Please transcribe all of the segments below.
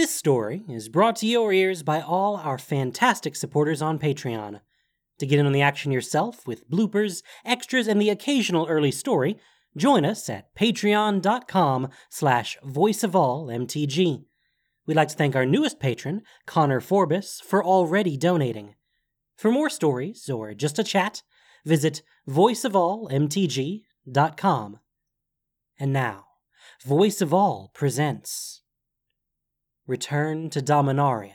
This story is brought to your ears by all our fantastic supporters on Patreon. To get in on the action yourself with bloopers, extras, and the occasional early story, join us at patreon.com slash voiceofallmtg. We'd like to thank our newest patron, Connor Forbes, for already donating. For more stories or just a chat, visit voiceofallmtg.com. And now, Voice of All presents Return to Dominaria,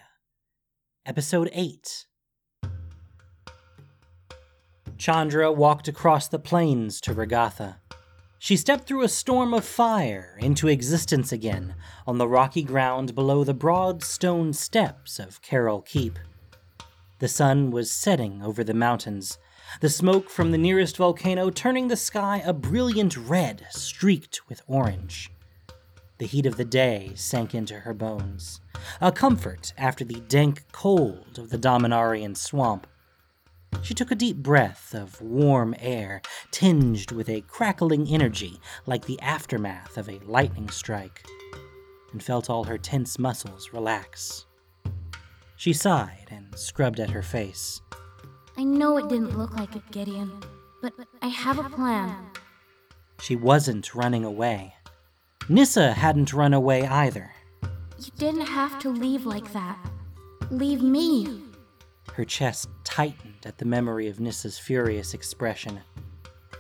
Episode 8. Chandra walked across the plains to Regatha. She stepped through a storm of fire into existence again on the rocky ground below the broad stone steps of Keral Keep. The sun was setting over the mountains, the smoke from the nearest volcano turning the sky a brilliant red streaked with orange. The heat of the day sank into her bones, a comfort after the dank cold of the Dominarian swamp. She took a deep breath of warm air, tinged with a crackling energy like the aftermath of a lightning strike, and felt all her tense muscles relax. She sighed and scrubbed at her face. I know it didn't look like it, Gideon, but I have a plan. She wasn't running away. Nissa hadn't run away either. You didn't have to leave like that. Leave me. Her chest tightened at the memory of Nissa's furious expression.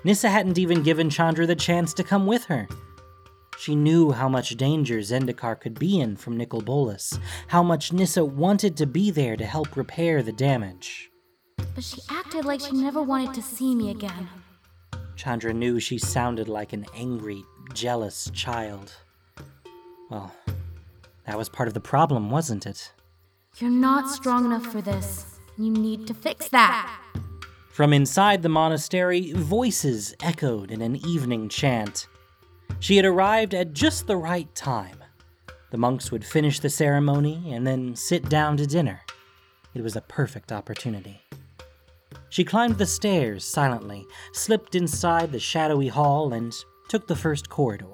Nissa hadn't even given Chandra the chance to come with her. She knew how much danger Zendikar could be in from Nicol Bolas, how much Nissa wanted to be there to help repair the damage. But she acted like she never wanted to see me again. Chandra knew she sounded like an angry, jealous child. Well, that was part of the problem, wasn't it? You're not strong enough for this. You need to fix that. From inside the monastery, voices echoed in an evening chant. She had arrived at just the right time. The monks would finish the ceremony and then sit down to dinner. It was a perfect opportunity. She climbed the stairs silently, slipped inside the shadowy hall, and took the first corridor.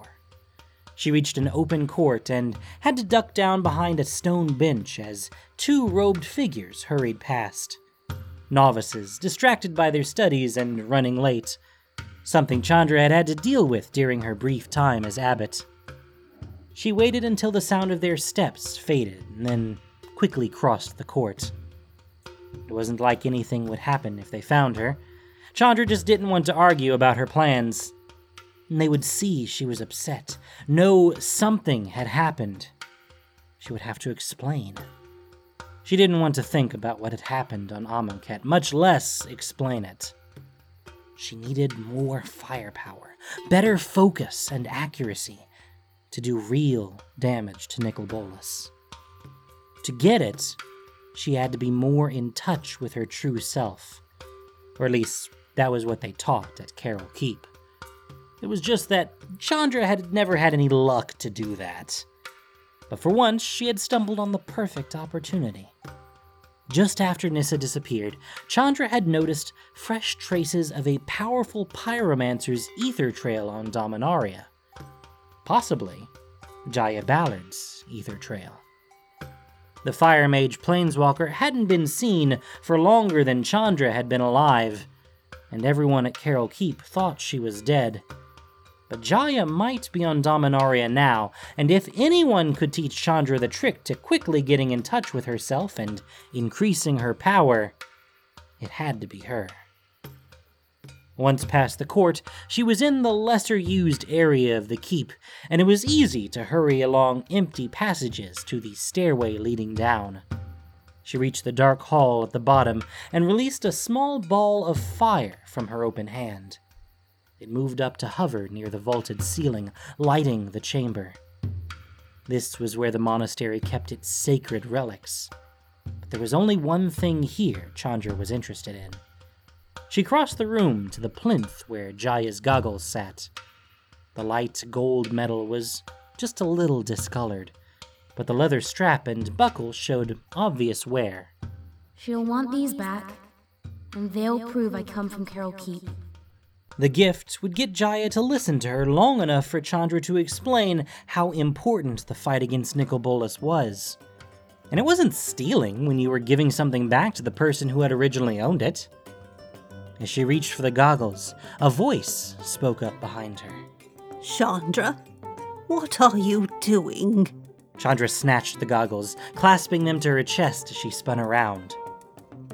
She reached an open court and had to duck down behind a stone bench as two robed figures hurried past. Novices, distracted by their studies and running late. Something Chandra had had to deal with during her brief time as abbot. She waited until the sound of their steps faded and then quickly crossed the court. It wasn't like anything would happen if they found her. Chandra just didn't want to argue about her plans. And they would see she was upset, know something had happened. She would have to explain. She didn't want to think about what had happened on Amonkhet, much less explain it. She needed more firepower, better focus and accuracy to do real damage to Nicol Bolas. To get it, she had to be more in touch with her true self. Or at least, that was what they taught at Keral Keep. It was just that Chandra had never had any luck to do that. But for once, she had stumbled on the perfect opportunity. Just after Nissa disappeared, Chandra had noticed fresh traces of a powerful pyromancer's ether trail on Dominaria. Possibly Jaya Ballard's ether trail. The Fire Mage Planeswalker hadn't been seen for longer than Chandra had been alive, and everyone at Keral Keep thought she was dead. But Jaya might be on Dominaria now, and if anyone could teach Chandra the trick to quickly getting in touch with herself and increasing her power, it had to be her. Once past the court, she was in the lesser used area of the keep, and it was easy to hurry along empty passages to the stairway leading down. She reached the dark hall at the bottom and released a small ball of fire from her open hand. It moved up to hover near the vaulted ceiling, lighting the chamber. This was where the monastery kept its sacred relics. But there was only one thing here Chandra was interested in. She crossed the room to the plinth where Jaya's goggles sat. The light gold metal was just a little discolored, but the leather strap and buckle showed obvious wear. She'll want these back, and they'll prove I come from Keral Keep. The gift would get Jaya to listen to her long enough for Chandra to explain how important the fight against Nicol Bolas was. And it wasn't stealing when you were giving something back to the person who had originally owned it. As she reached for the goggles, a voice spoke up behind her. Chandra, what are you doing? Chandra snatched the goggles, clasping them to her chest as she spun around.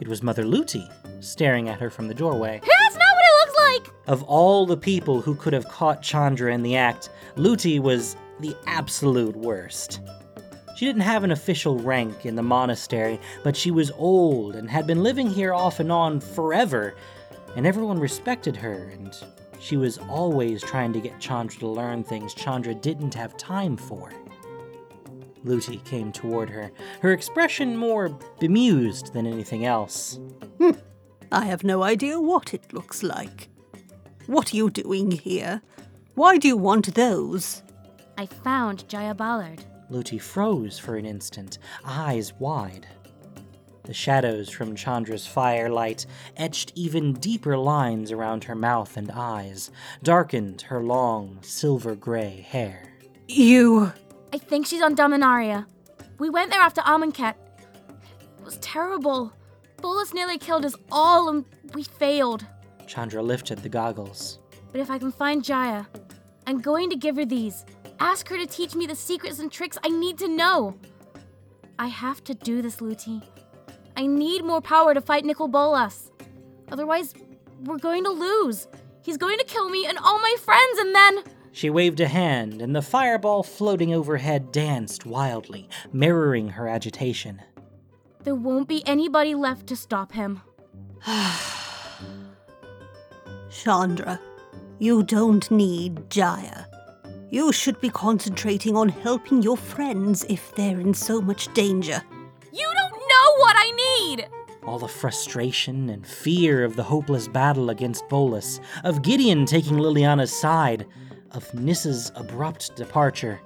It was Mother Luti, staring at her from the doorway. Like! Of all the people who could have caught Chandra in the act, Luti was the absolute worst. She didn't have an official rank in the monastery, but she was old and had been living here off and on forever, and everyone respected her, and she was always trying to get Chandra to learn things Chandra didn't have time for. Luti came toward her, her expression more bemused than anything else. Hmm. I have no idea what it looks like. What are you doing here? Why do you want those? I found Jaya Ballard. Luti froze for an instant, eyes wide. The shadows from Chandra's firelight etched even deeper lines around her mouth and eyes, darkened her long, silver gray hair. You. I think she's on Dominaria. We went there after Amonkhet. It was terrible. Bolas nearly killed us all and we failed. Chandra lifted the goggles. But if I can find Jaya, I'm going to give her these. Ask her to teach me the secrets and tricks I need to know. I have to do this, Luti. I need more power to fight Nicol Bolas. Otherwise, we're going to lose. He's going to kill me and all my friends, and then. She waved a hand, and the fireball floating overhead danced wildly, mirroring her agitation. There won't be anybody left to stop him. Chandra, you don't need Jaya. You should be concentrating on helping your friends if they're in so much danger. You don't know what I need! All the frustration and fear of the hopeless battle against Bolas, of Gideon taking Liliana's side, of Nissa's abrupt departure.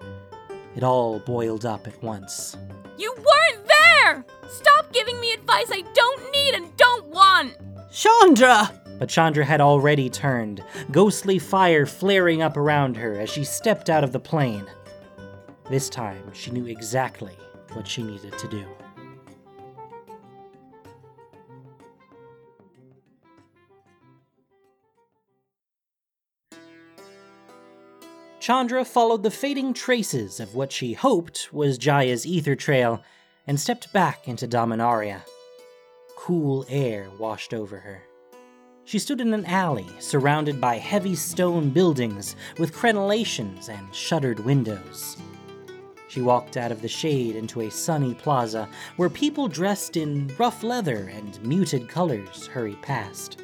It all boiled up at once. You weren't there! Stop giving me advice I don't need and don't want! Chandra! But Chandra had already turned, ghostly fire flaring up around her as she stepped out of the plane. This time, she knew exactly what she needed to do. Chandra followed the fading traces of what she hoped was Jaya's ether trail and stepped back into Dominaria. Cool air washed over her. She stood in an alley surrounded by heavy stone buildings with crenellations and shuttered windows. She walked out of the shade into a sunny plaza where people dressed in rough leather and muted colors hurried past.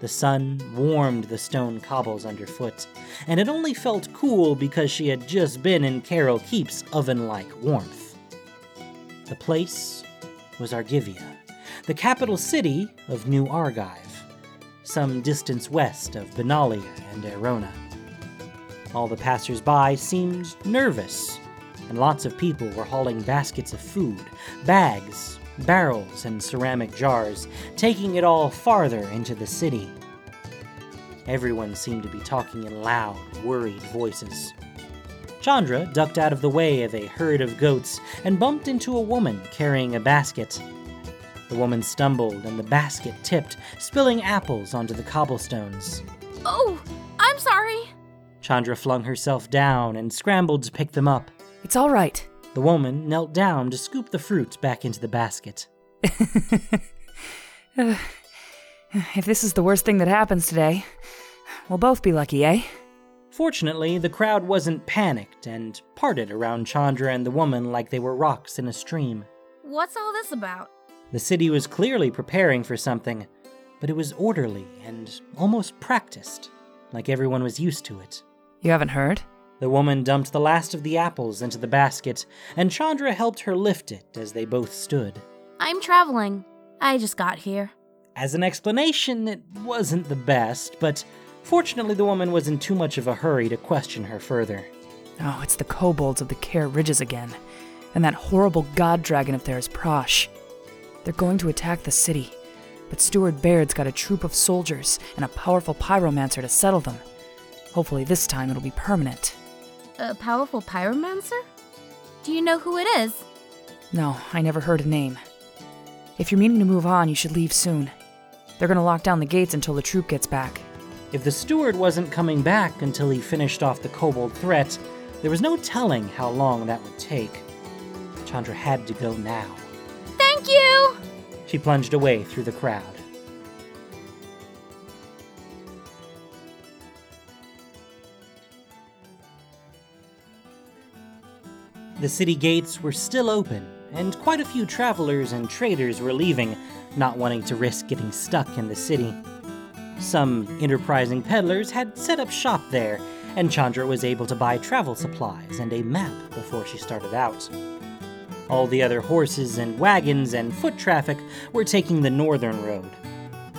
The sun warmed the stone cobbles underfoot, and it only felt cool because she had just been in Keral Keep's oven like warmth. The place was Argivia, the capital city of New Argive, some distance west of Benalia and Aerona. All the passers by seemed nervous, and lots of people were hauling baskets of food, bags, barrels, and ceramic jars, taking it all farther into the city. Everyone seemed to be talking in loud, worried voices. Chandra ducked out of the way of a herd of goats and bumped into a woman carrying a basket. The woman stumbled and the basket tipped, spilling apples onto the cobblestones. Oh, I'm sorry. Chandra flung herself down and scrambled to pick them up. It's all right. The woman knelt down to scoop the fruit back into the basket. If this is the worst thing that happens today, we'll both be lucky, eh? Fortunately, the crowd wasn't panicked and parted around Chandra and the woman like they were rocks in a stream. What's all this about? The city was clearly preparing for something, but it was orderly and almost practiced, like everyone was used to it. You haven't heard? The woman dumped the last of the apples into the basket, and Chandra helped her lift it as they both stood. I'm traveling. I just got here. As an explanation, it wasn't the best, but fortunately the woman was in too much of a hurry to question her further. Oh, it's the kobolds of the Kher Ridges again. And that horrible god dragon up there is Prossh. They're going to attack the city. but Steward Baird's got a troop of soldiers and a powerful pyromancer to settle them. Hopefully, this time it'll be permanent. A powerful pyromancer? Do you know who it is? No, I never heard a name. If you're meaning to move on, you should leave soon. They're gonna lock down the gates until the troop gets back. If the steward wasn't coming back until he finished off the kobold threat, there was no telling how long that would take. Chandra had to go now. Thank you! She plunged away through the crowd. The city gates were still open, and quite a few travelers and traders were leaving, not wanting to risk getting stuck in the city. Some enterprising peddlers had set up shop there, and Chandra was able to buy travel supplies and a map before she started out. All the other horses and wagons and foot traffic were taking the northern road.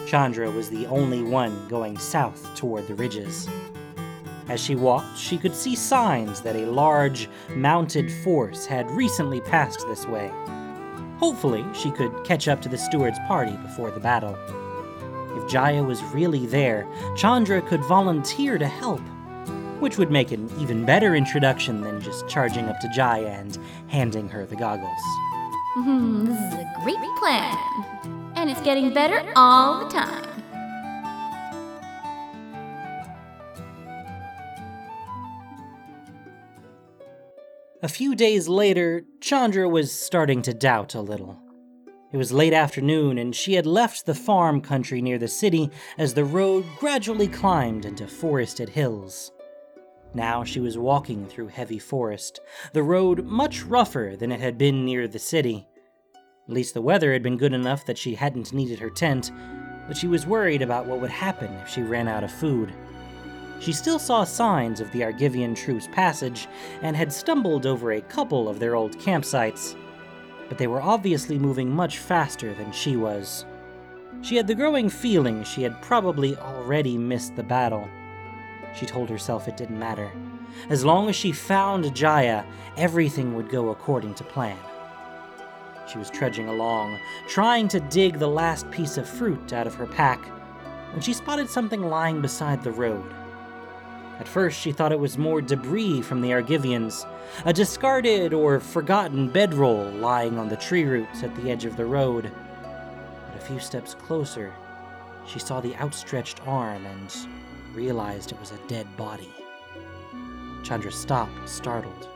Chandra was the only one going south toward the ridges. As she walked, she could see signs that a large, mounted force had recently passed this way. Hopefully, she could catch up to the steward's party before the battle. If Jaya was really there, Chandra could volunteer to help, which would make an even better introduction than just charging up to Jaya and handing her the goggles. Hmm, this is a great plan. And it's getting better all the time. A few days later, Chandra was starting to doubt a little. It was late afternoon, and she had left the farm country near the city as the road gradually climbed into forested hills. Now she was walking through heavy forest, the road much rougher than it had been near the city. At least the weather had been good enough that she hadn't needed her tent, but she was worried about what would happen if she ran out of food. She still saw signs of the Argivian troops' passage and had stumbled over a couple of their old campsites, but they were obviously moving much faster than she was. She had the growing feeling she had probably already missed the battle. She told herself it didn't matter. As long as she found Jaya, everything would go according to plan. She was trudging along, trying to dig the last piece of fruit out of her pack, when she spotted something lying beside the road. At first, she thought it was more debris from the Argivians, a discarded or forgotten bedroll lying on the tree roots at the edge of the road. But a few steps closer, she saw the outstretched arm and realized it was a dead body. Chandra stopped, startled.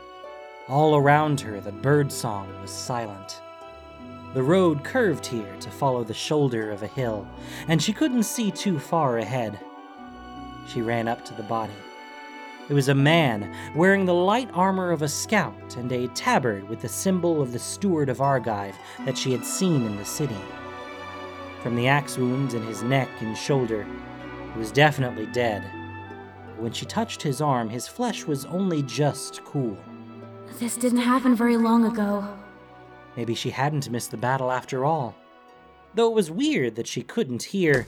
All around her, the bird song was silent. The road curved here to follow the shoulder of a hill, and she couldn't see too far ahead. She ran up to the body. It was a man wearing the light armor of a scout and a tabard with the symbol of the Steward of Argive that she had seen in the city. From the axe wounds in his neck and shoulder, he was definitely dead. When she touched his arm, his flesh was only just cool. This didn't happen very long ago. Maybe she hadn't missed the battle after all. Though it was weird that she couldn't hear.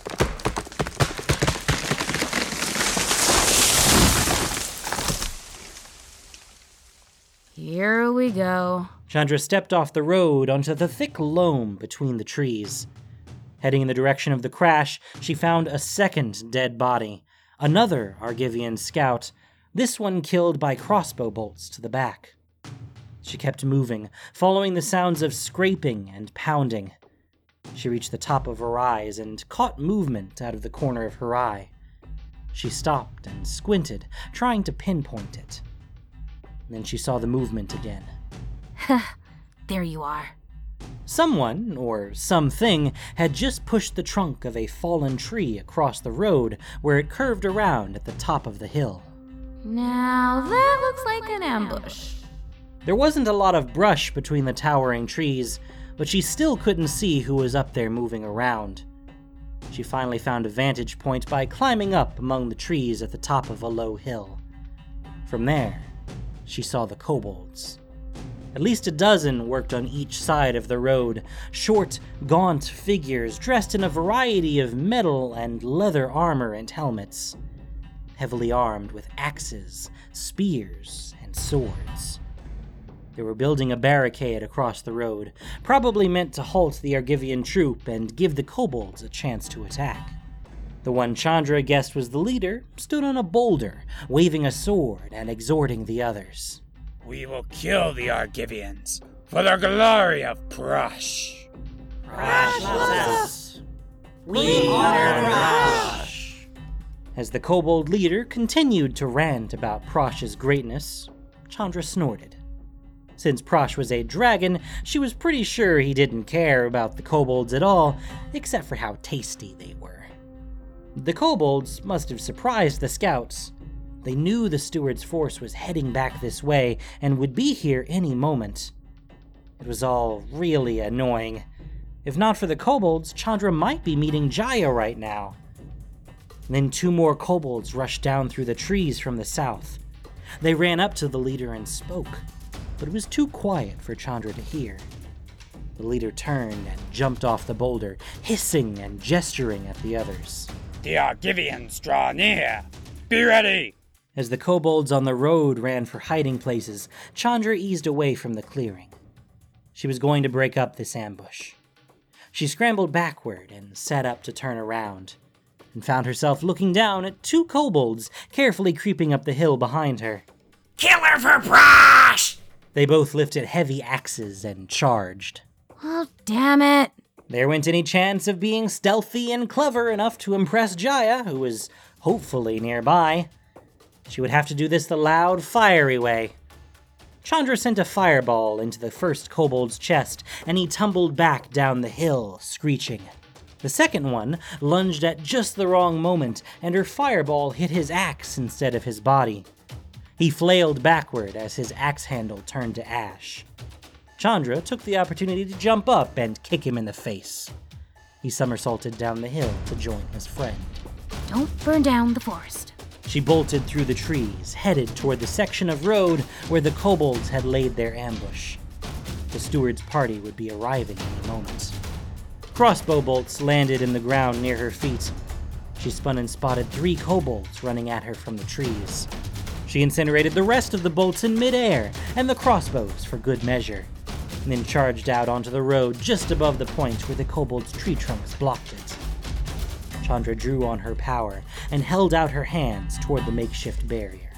Here we go. Chandra stepped off the road onto the thick loam between the trees. Heading in the direction of the crash, she found a second dead body. Another Argivian scout, this one killed by crossbow bolts to the back. She kept moving, following the sounds of scraping and pounding. She reached the top of a rise and caught movement out of the corner of her eye. She stopped and squinted, trying to pinpoint it. Then she saw the movement again. There you are. Someone, or something, had just pushed the trunk of a fallen tree across the road where it curved around at the top of the hill. Now that looks like an ambush. There wasn't a lot of brush between the towering trees, but she still couldn't see who was up there moving around. She finally found a vantage point by climbing up among the trees at the top of a low hill. From there, she saw the kobolds. At least a dozen worked on each side of the road, short, gaunt figures dressed in a variety of metal and leather armor and helmets, heavily armed with axes, spears, and swords. They were building a barricade across the road, probably meant to halt the Argivian troop and give the kobolds a chance to attack. The one Chandra guessed was the leader stood on a boulder, waving a sword and exhorting the others. We will kill the Argivians for the glory of Prush. We honor Prossh! As the kobold leader continued to rant about Prossh's greatness, Chandra snorted. Since Prossh was a dragon, she was pretty sure he didn't care about the kobolds at all, except for how tasty they were. The kobolds must have surprised the scouts. They knew the steward's force was heading back this way and would be here any moment. It was all really annoying. If not for the kobolds, Chandra might be meeting Jaya right now. Then two more kobolds rushed down through the trees from the south. They ran up to the leader and spoke, but it was too quiet for Chandra to hear. The leader turned and jumped off the boulder, hissing and gesturing at the others. The Argivians draw near. Be ready. As the kobolds on the road ran for hiding places, Chandra eased away from the clearing. She was going to break up this ambush. She scrambled backward and sat up to turn around, and found herself looking down at two kobolds carefully creeping up the hill behind her. Kill her for Prush! They both lifted heavy axes and charged. Oh, damn it. There went any chance of being stealthy and clever enough to impress Jaya, who was hopefully nearby. She would have to do this the loud, fiery way. Chandra sent a fireball into the first kobold's chest, and he tumbled back down the hill, screeching. The second one lunged at just the wrong moment, and her fireball hit his axe instead of his body. He flailed backward as his axe handle turned to ash. Chandra took the opportunity to jump up and kick him in the face. He somersaulted down the hill to join his friend. Don't burn down the forest. She bolted through the trees, headed toward the section of road where the kobolds had laid their ambush. The steward's party would be arriving any moment. Crossbow bolts landed in the ground near her feet. She spun and spotted three kobolds running at her from the trees. She incinerated the rest of the bolts in midair and the crossbows for good measure, then charged out onto the road just above the point where the kobold's tree trunks blocked it. Chandra drew on her power and held out her hands toward the makeshift barrier.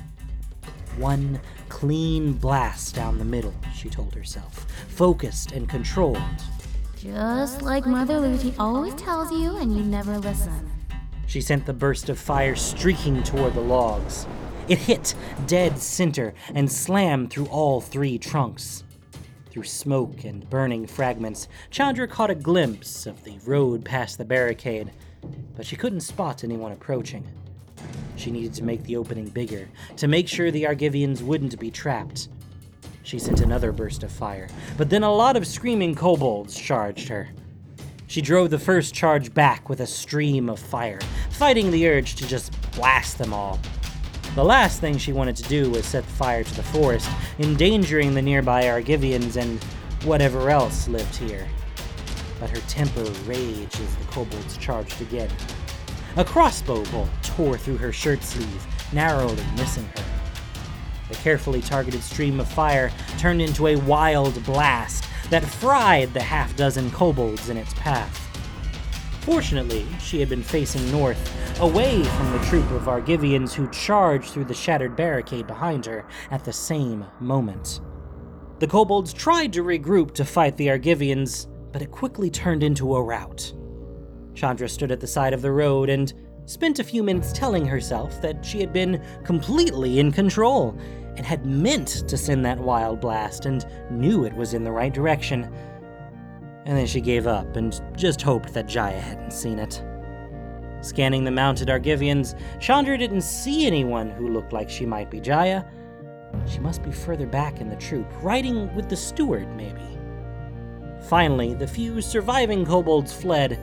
One clean blast down the middle, she told herself, focused and controlled. Just like Mother Luti always tells you, and you never listen. She sent the burst of fire streaking toward the logs. It hit dead center and slammed through all three trunks. Through smoke and burning fragments, Chandra caught a glimpse of the road past the barricade, but she couldn't spot anyone approaching. She needed to make the opening bigger, to make sure the Argivians wouldn't be trapped. She sent another burst of fire, but then a lot of screaming kobolds charged her. She drove the first charge back with a stream of fire, fighting the urge to just blast them all. The last thing she wanted to do was set fire to the forest, endangering the nearby Argivians and whatever else lived here. But her temper raged as the kobolds charged again. A crossbow bolt tore through her shirt sleeve, narrowly missing her. The carefully targeted stream of fire turned into a wild blast that fried the half dozen kobolds in its path. Fortunately, she had been facing north, away from the troop of Argivians who charged through the shattered barricade behind her at the same moment. The kobolds tried to regroup to fight the Argivians, but it quickly turned into a rout. Chandra stood at the side of the road and spent a few minutes telling herself that she had been completely in control and had meant to send that wild blast and knew it was in the right direction. And then she gave up and just hoped that Jaya hadn't seen it. Scanning the mounted Argivians, Chandra didn't see anyone who looked like she might be Jaya. She must be further back in the troop, riding with the steward, maybe. Finally, the few surviving kobolds fled,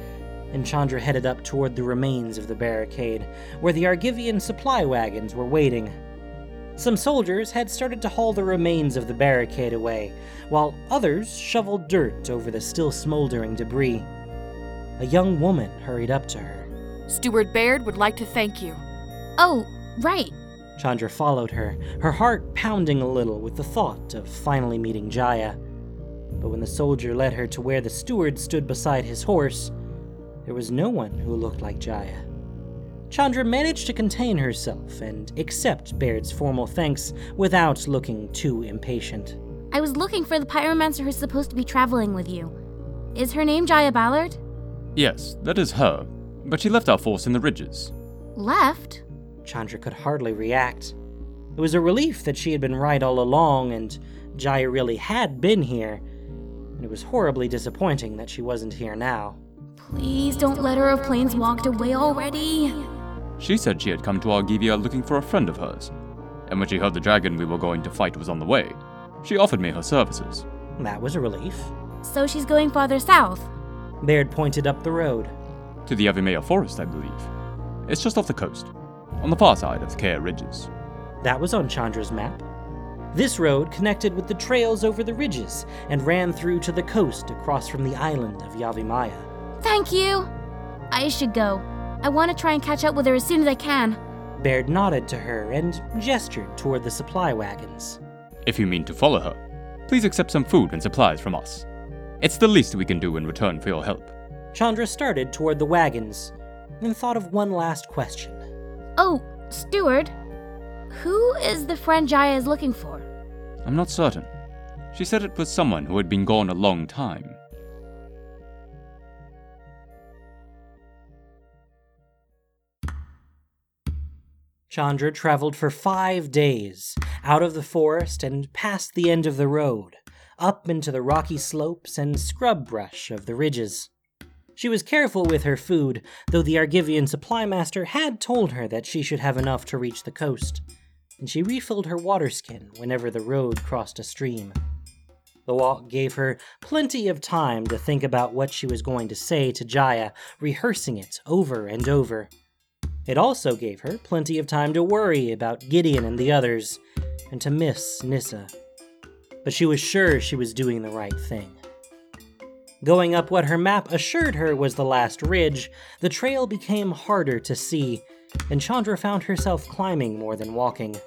and Chandra headed up toward the remains of the barricade, where the Argivian supply wagons were waiting. Some soldiers had started to haul the remains of the barricade away, while others shoveled dirt over the still smoldering debris. A young woman hurried up to her. Steward Baird would like to thank you. Oh, right. Chandra followed her, her heart pounding a little with the thought of finally meeting Jaya. But when the soldier led her to where the steward stood beside his horse, there was no one who looked like Jaya. Chandra managed to contain herself and accept Baird's formal thanks without looking too impatient. I was looking for the pyromancer who's supposed to be traveling with you. Is her name Jaya Ballard? Yes, that is her, but she left our force in the ridges. Left? Chandra could hardly react. It was a relief that she had been right all along and Jaya really had been here, and it was horribly disappointing that she wasn't here now. Please don't let her have planes walked away already. She said she had come to Argivia looking for a friend of hers, and when she heard the dragon we were going to fight was on the way, she offered me her services. That was a relief. So she's going farther south. Baird pointed up the road. To the Yavimaya Forest, I believe. It's just off the coast, on the far side of the Kher Ridges. That was on Chandra's map. This road connected with the trails over the ridges and ran through to the coast across from the island of Yavimaya. Thank you. I should go. I want to try and catch up with her as soon as I can. Baird nodded to her and gestured toward the supply wagons. If you mean to follow her, please accept some food and supplies from us. It's the least we can do in return for your help. Chandra started toward the wagons, then thought of one last question. Oh, steward. Who is the friend Jaya is looking for? I'm not certain. She said it was someone who had been gone a long time. Chandra traveled for five days, out of the forest and past the end of the road, up into the rocky slopes and scrub brush of the ridges. She was careful with her food, though the Argivian supply master had told her that she should have enough to reach the coast, and she refilled her water skin whenever the road crossed a stream. The walk gave her plenty of time to think about what she was going to say to Jaya, rehearsing it over and over. It also gave her plenty of time to worry about Gideon and the others, and to miss Nissa. But she was sure she was doing the right thing. Going up what her map assured her was the last ridge, the trail became harder to see, and Chandra found herself climbing more than walking.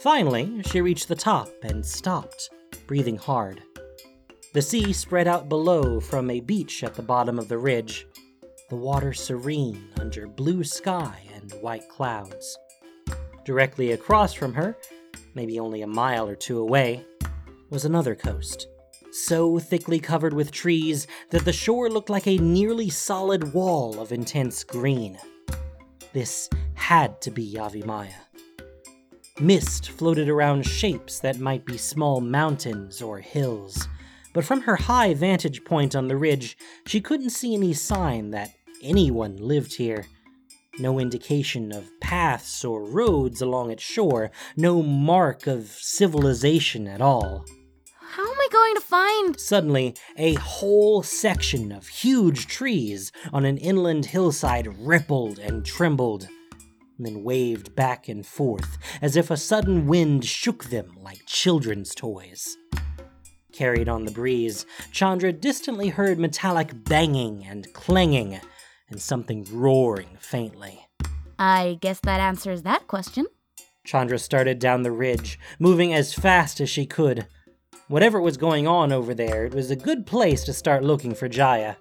Finally, she reached the top and stopped, breathing hard. The sea spread out below from a beach at the bottom of the ridge, the water serene under blue sky and white clouds. Directly across from her, maybe only a mile or two away, was another coast, so thickly covered with trees that the shore looked like a nearly solid wall of intense green. This had to be Yavimaya. Mist floated around shapes that might be small mountains or hills, but from her high vantage point on the ridge, she couldn't see any sign that anyone lived here. No indication of paths or roads along its shore, no mark of civilization at all. How am I going to find. Suddenly, a whole section of huge trees on an inland hillside rippled and trembled, then waved back and forth as if a sudden wind shook them like children's toys. Carried on the breeze, Chandra distantly heard metallic banging and clanging, and something roaring faintly. I guess that answers that question. Chandra started down the ridge, moving as fast as she could. Whatever was going on over there, it was a good place to start looking for Jaya.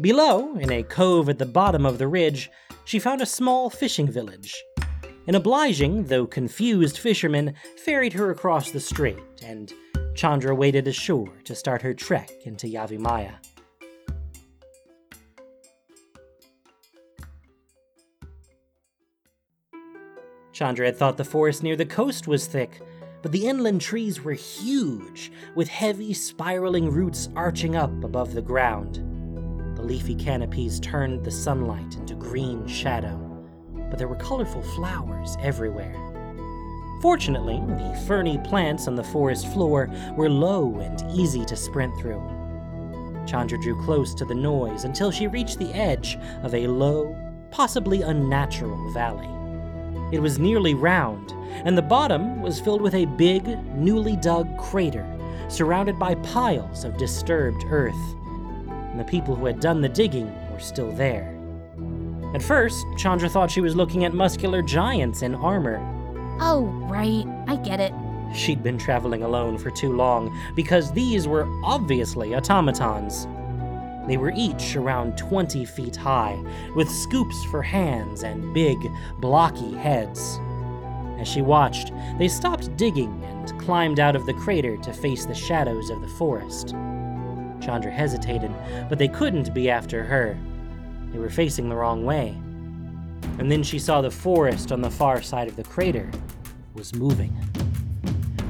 Below, in a cove at the bottom of the ridge, she found a small fishing village. An obliging, though confused fisherman ferried her across the strait, and Chandra waded ashore to start her trek into Yavimaya. Chandra had thought the forest near the coast was thick, but the inland trees were huge, with heavy spiraling roots arching up above the ground. The leafy canopies turned the sunlight into green shadow, but there were colorful flowers everywhere. Fortunately, the ferny plants on the forest floor were low and easy to sprint through. Chandra drew close to the noise until she reached the edge of a low, possibly unnatural valley. It was nearly round, and the bottom was filled with a big, newly dug crater surrounded by piles of disturbed earth. And the people who had done the digging were still there. At first, Chandra thought she was looking at muscular giants in armor, Oh, right. I get it. She'd been traveling alone for too long because these were obviously automatons. They were each around 20 feet high, with scoops for hands and big, blocky heads. As she watched, they stopped digging and climbed out of the crater to face the shadows of the forest. Chandra hesitated, but they couldn't be after her. They were facing the wrong way. And then she saw the forest on the far side of the crater was moving.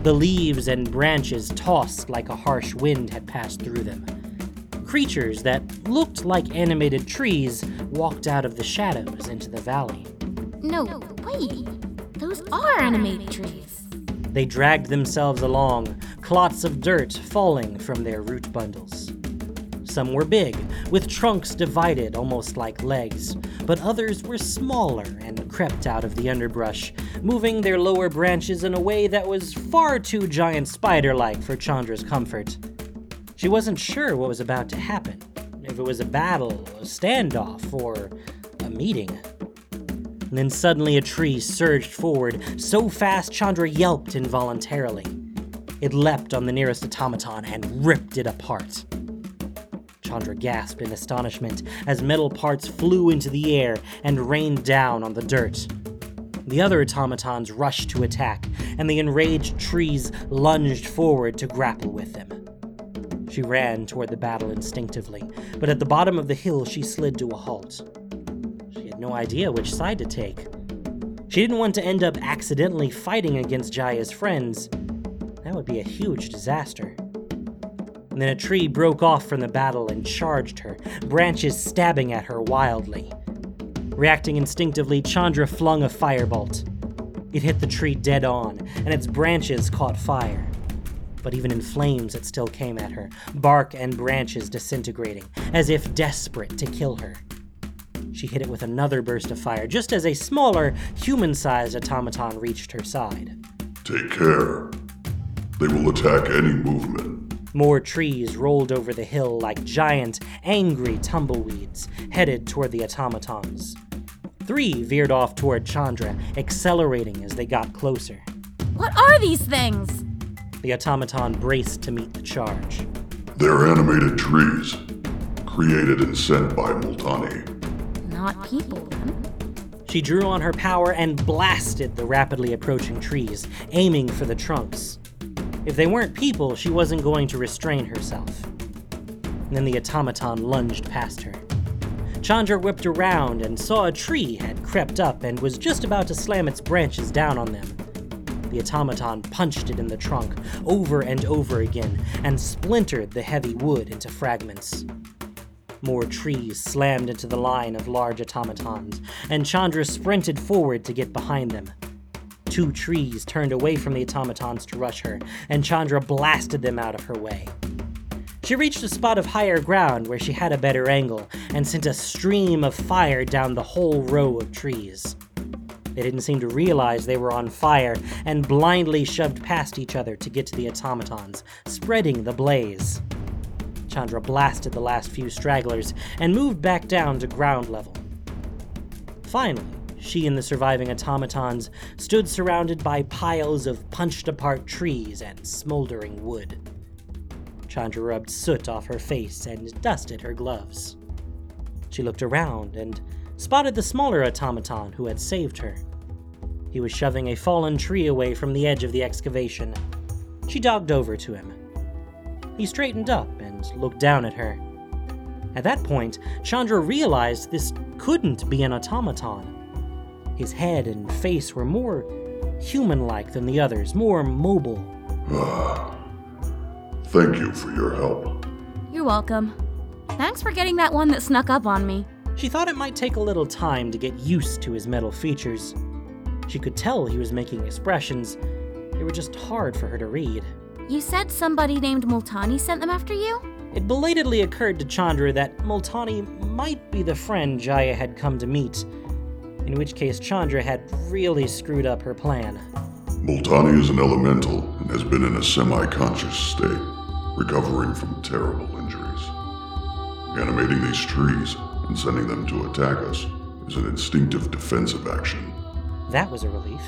The leaves and branches tossed like a harsh wind had passed through them. Creatures that looked like animated trees walked out of the shadows into the valley. No, wait. Those are animated trees. They dragged themselves along, clots of dirt falling from their root bundles. Some were big, with trunks divided almost like legs, but others were smaller and crept out of the underbrush, moving their lower branches in a way that was far too giant spider like for Chandra's comfort. She wasn't sure what was about to happen if it was a battle, a standoff, or a meeting. Then suddenly a tree surged forward, so fast Chandra yelped involuntarily. It leapt on the nearest automaton and ripped it apart. Chandra gasped in astonishment as metal parts flew into the air and rained down on the dirt. The other automatons rushed to attack, and the enraged trees lunged forward to grapple with them. She ran toward the battle instinctively, but at the bottom of the hill she slid to a halt. She had no idea which side to take. She didn't want to end up accidentally fighting against Jaya's friends. That would be a huge disaster. And then a tree broke off from the battle and charged her, branches stabbing at her wildly. Reacting instinctively, Chandra flung a firebolt. It hit the tree dead on, and its branches caught fire. But even in flames, it still came at her, bark and branches disintegrating, as if desperate to kill her. She hit it with another burst of fire, just as a smaller, human sized automaton reached her side. Take care. They will attack any movement. More trees rolled over the hill like giant, angry tumbleweeds, headed toward the automatons. Three veered off toward Chandra, accelerating as they got closer. What are these things? The automaton braced to meet the charge. They're animated trees, created and sent by Multani. Not people, then. She drew on her power and blasted the rapidly approaching trees, aiming for the trunks. If they weren't people, she wasn't going to restrain herself. And then the automaton lunged past her. Chandra whipped around and saw a tree had crept up and was just about to slam its branches down on them. The automaton punched it in the trunk over and over again and splintered the heavy wood into fragments. More trees slammed into the line of large automatons, and Chandra sprinted forward to get behind them. Two trees turned away from the automatons to rush her, and Chandra blasted them out of her way. She reached a spot of higher ground where she had a better angle and sent a stream of fire down the whole row of trees. They didn't seem to realize they were on fire and blindly shoved past each other to get to the automatons, spreading the blaze. Chandra blasted the last few stragglers and moved back down to ground level. Finally, she and the surviving automatons stood surrounded by piles of punched apart trees and smoldering wood. Chandra rubbed soot off her face and dusted her gloves. She looked around and spotted the smaller automaton who had saved her. He was shoving a fallen tree away from the edge of the excavation. She dogged over to him. He straightened up and looked down at her. At that point, Chandra realized this couldn't be an automaton. His head and face were more human like than the others, more mobile. Thank you for your help. You're welcome. Thanks for getting that one that snuck up on me. She thought it might take a little time to get used to his metal features. She could tell he was making expressions, they were just hard for her to read. You said somebody named Multani sent them after you? It belatedly occurred to Chandra that Multani might be the friend Jaya had come to meet, in which case Chandra had really screwed up her plan. Multani is an elemental and has been in a semi conscious state, recovering from terrible injuries. Animating these trees and sending them to attack us is an instinctive defensive action. That was a relief.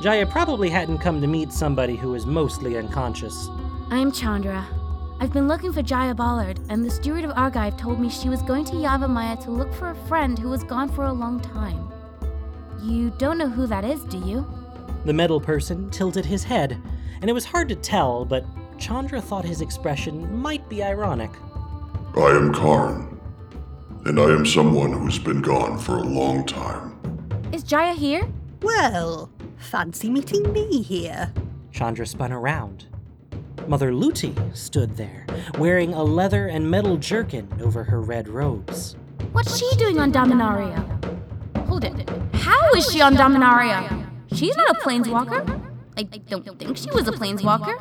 Jaya probably hadn't come to meet somebody who was mostly unconscious. I'm Chandra. I've been looking for Jaya Ballard, and the steward of Argive told me she was going to Yavimaya to look for a friend who was gone for a long time. You don't know who that is, do you? The metal person tilted his head, and it was hard to tell, but Chandra thought his expression might be ironic. I am Karn, and I am someone who's been gone for a long time. Is Jaya here? Well, fancy meeting me here. Chandra spun around. Mother Luti stood there, wearing a leather and metal jerkin over her red robes. What's she doing on Dominaria? Hold it. How is she on Dominaria? She's not a planeswalker. I don't think she was a planeswalker.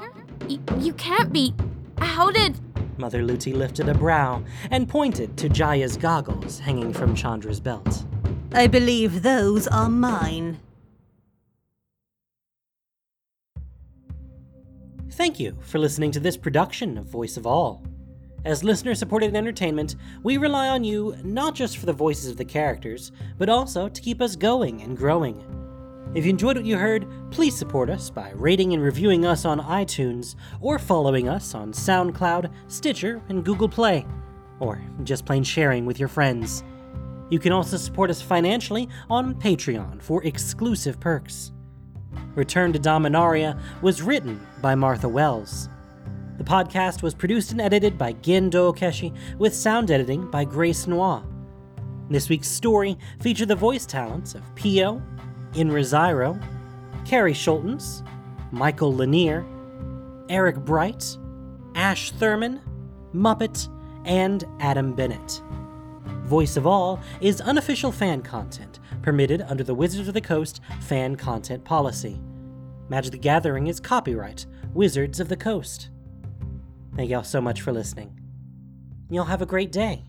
Y- you can't be. How did. Mother Luti lifted a brow and pointed to Jaya's goggles hanging from Chandra's belt. I believe those are mine. Thank you for listening to this production of Voice of All. As listener supported entertainment, we rely on you not just for the voices of the characters, but also to keep us going and growing. If you enjoyed what you heard, please support us by rating and reviewing us on iTunes or following us on SoundCloud, Stitcher, and Google Play, or just plain sharing with your friends. You can also support us financially on Patreon for exclusive perks. Return to Dominaria was written by Martha Wells. Podcast was produced and edited by Gin Dookeshi with sound editing by Grace Noir. This week's story featured the voice talents of Pio, Zyro, Carrie Schultens, Michael Lanier, Eric Bright, Ash Thurman, Muppet, and Adam Bennett. Voice of All is unofficial fan content permitted under the Wizards of the Coast fan content policy. Magic the Gathering is copyright Wizards of the Coast. Thank y'all so much for listening. Y'all have a great day.